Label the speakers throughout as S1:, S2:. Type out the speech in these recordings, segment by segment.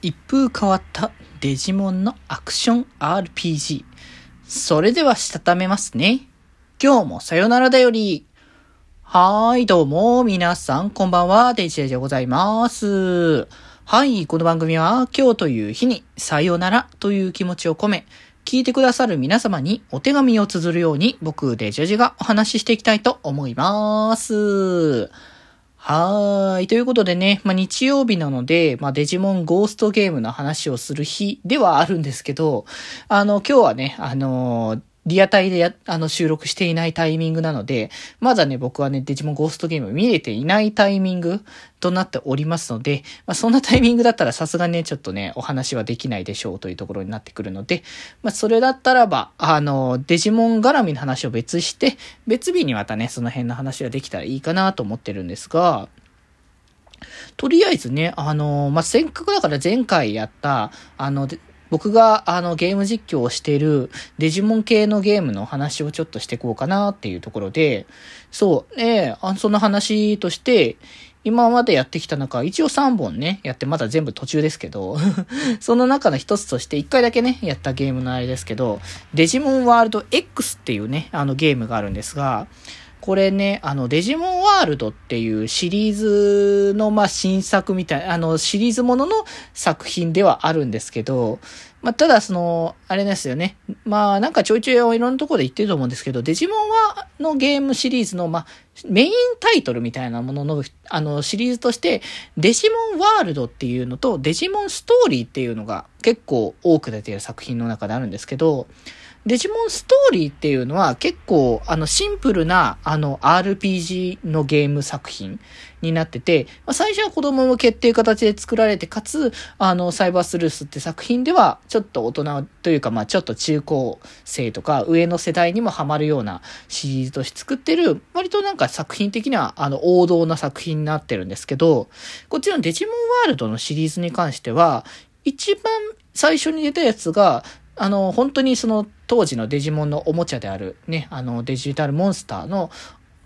S1: 一風変わったデジモンのアクション RPG。それではしたためますね。今日もさよならだより。はーい、どうも、皆さん、こんばんは、デジェジでございます。はい、この番組は、今日という日に、さよならという気持ちを込め、聞いてくださる皆様にお手紙を綴るように、僕、デジェジがお話ししていきたいと思います。はい。ということでね、まあ、日曜日なので、まあ、デジモンゴーストゲームの話をする日ではあるんですけど、あの、今日はね、あのーリアタイでや、あの、収録していないタイミングなので、まだね、僕はね、デジモンゴーストゲーム見れていないタイミングとなっておりますので、まあ、そんなタイミングだったらさすがね、ちょっとね、お話はできないでしょうというところになってくるので、まあ、それだったらば、あの、デジモン絡みの話を別して、別日にまたね、その辺の話ができたらいいかなと思ってるんですが、とりあえずね、あの、まあ、せっかくだから前回やった、あの、僕があのゲーム実況をしているデジモン系のゲームの話をちょっとしていこうかなっていうところで、そう、ね、あその話として、今までやってきた中、一応3本ね、やってまだ全部途中ですけど その中の一つとして1回だけね、やったゲームのあれですけど、デジモンワールド X っていうね、あのゲームがあるんですが、これね、あの、デジモンワールドっていうシリーズの、まあ、新作みたい、あの、シリーズものの作品ではあるんですけど、まあ、ただ、その、あれですよね。まあ、なんかちょいちょいいろんなところで言ってると思うんですけど、デジモンは、のゲームシリーズの、まあ、メインタイトルみたいなものの、あの、シリーズとして、デジモンワールドっていうのと、デジモンストーリーっていうのが結構多く出ている作品の中であるんですけど、デジモンストーリーっていうのは結構あのシンプルなあの RPG のゲーム作品になってて、まあ、最初は子供向けっていう形で作られて、かつ、あの、サイバースルースって作品ではちょっと大人というか、まあちょっと中高生とか上の世代にもハマるようなシリーズとして作ってる、割となんか作品的にはあの王道な作品になってるんですけど、こっちのデジモンワールドのシリーズに関しては、一番最初に出たやつが、あの、本当にその当時のデジモンのおもちゃであるね、あのデジタルモンスターの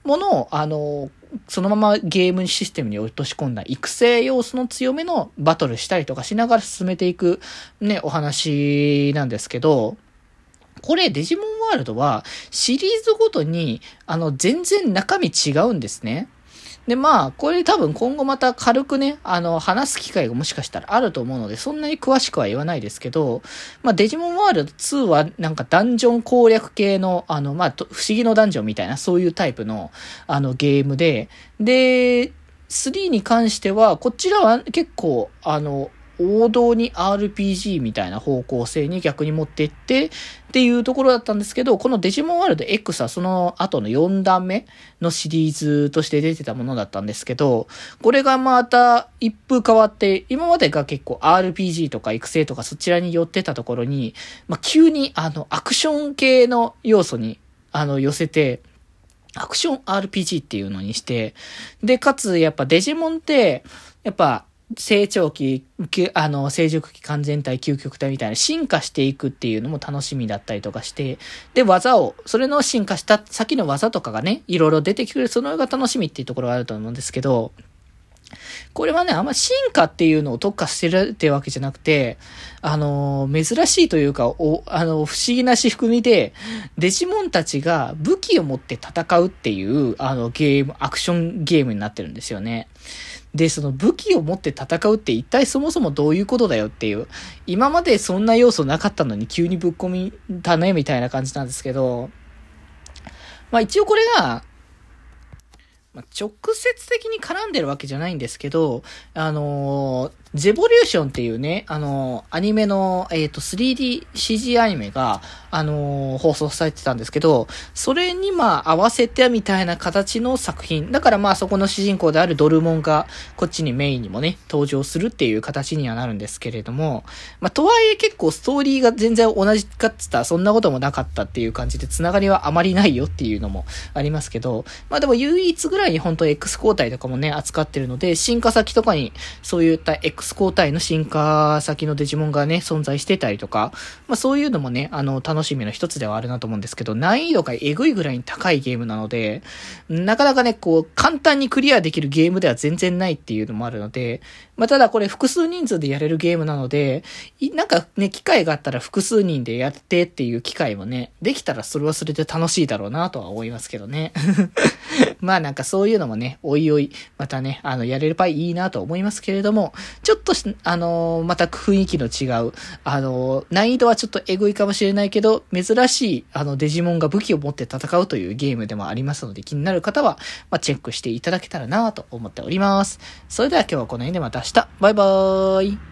S1: ものを、あの、そのままゲームシステムに落とし込んだ育成要素の強めのバトルしたりとかしながら進めていくね、お話なんですけど、これデジモンワールドはシリーズごとにあの全然中身違うんですね。で、まあ、これ多分今後また軽くね、あの、話す機会がもしかしたらあると思うので、そんなに詳しくは言わないですけど、まあ、デジモンワールド2はなんかダンジョン攻略系の、あの、まあ、不思議のダンジョンみたいな、そういうタイプの、あの、ゲームで、で、3に関しては、こちらは結構、あの、王道に RPG みたいな方向性に逆に持っていってっていうところだったんですけど、このデジモンワールド X はその後の4段目のシリーズとして出てたものだったんですけど、これがまた一風変わって、今までが結構 RPG とか育成とかそちらに寄ってたところに、まあ、急にあのアクション系の要素にあの寄せて、アクション RPG っていうのにして、で、かつやっぱデジモンって、やっぱ成長期、あの、成熟期完全体、究極体みたいな進化していくっていうのも楽しみだったりとかして、で、技を、それの進化した先の技とかがね、いろいろ出てくる、そのが楽しみっていうところがあると思うんですけど、これはね、あんま進化っていうのを特化してるってわけじゃなくて、あの、珍しいというか、お、あの、不思議な仕組みで、デジモンたちが武器を持って戦うっていう、あの、ゲーム、アクションゲームになってるんですよね。で、その武器を持って戦うって一体そもそもどういうことだよっていう。今までそんな要素なかったのに急にぶっ込みたね、みたいな感じなんですけど、まあ一応これが、まあ、直接的に絡んでるわけじゃないんですけど、あのー、ゼボリューションっていうね、あの、アニメの、えっ、ー、と、3DCG アニメが、あの放送されてたんですけど、それにまあ合わせてみたいな形の作品。だからまあそこの主人公であるドルモンが、こっちにメインにもね、登場するっていう形にはなるんですけれども、まあとはいえ結構ストーリーが全然同じかって言ったらそんなこともなかったっていう感じで、つながりはあまりないよっていうのもありますけど、まあでも唯一ぐらいに本当 X 交代とかもね、扱ってるので、進化先とかにそういった X クス交代の進化先のデジモンがね、存在してたりとか、まあそういうのもね、あの、楽しみの一つではあるなと思うんですけど、難易度がえぐいぐらいに高いゲームなので、なかなかね、こう、簡単にクリアできるゲームでは全然ないっていうのもあるので、まあただこれ複数人数でやれるゲームなので、なんかね、機会があったら複数人でやってっていう機会もね、できたらそれはそれで楽しいだろうなとは思いますけどね。まあなんかそういうのもね、おいおい、またね、あの、やれる場合いいなと思いますけれども、ちょちょっとしあのー、また雰囲気の違う、あのー、難易度はちょっとエグいかもしれないけど、珍しい、あの、デジモンが武器を持って戦うというゲームでもありますので、気になる方は、まあ、チェックしていただけたらなと思っております。それでは今日はこの辺でまた明日、バイバーイ。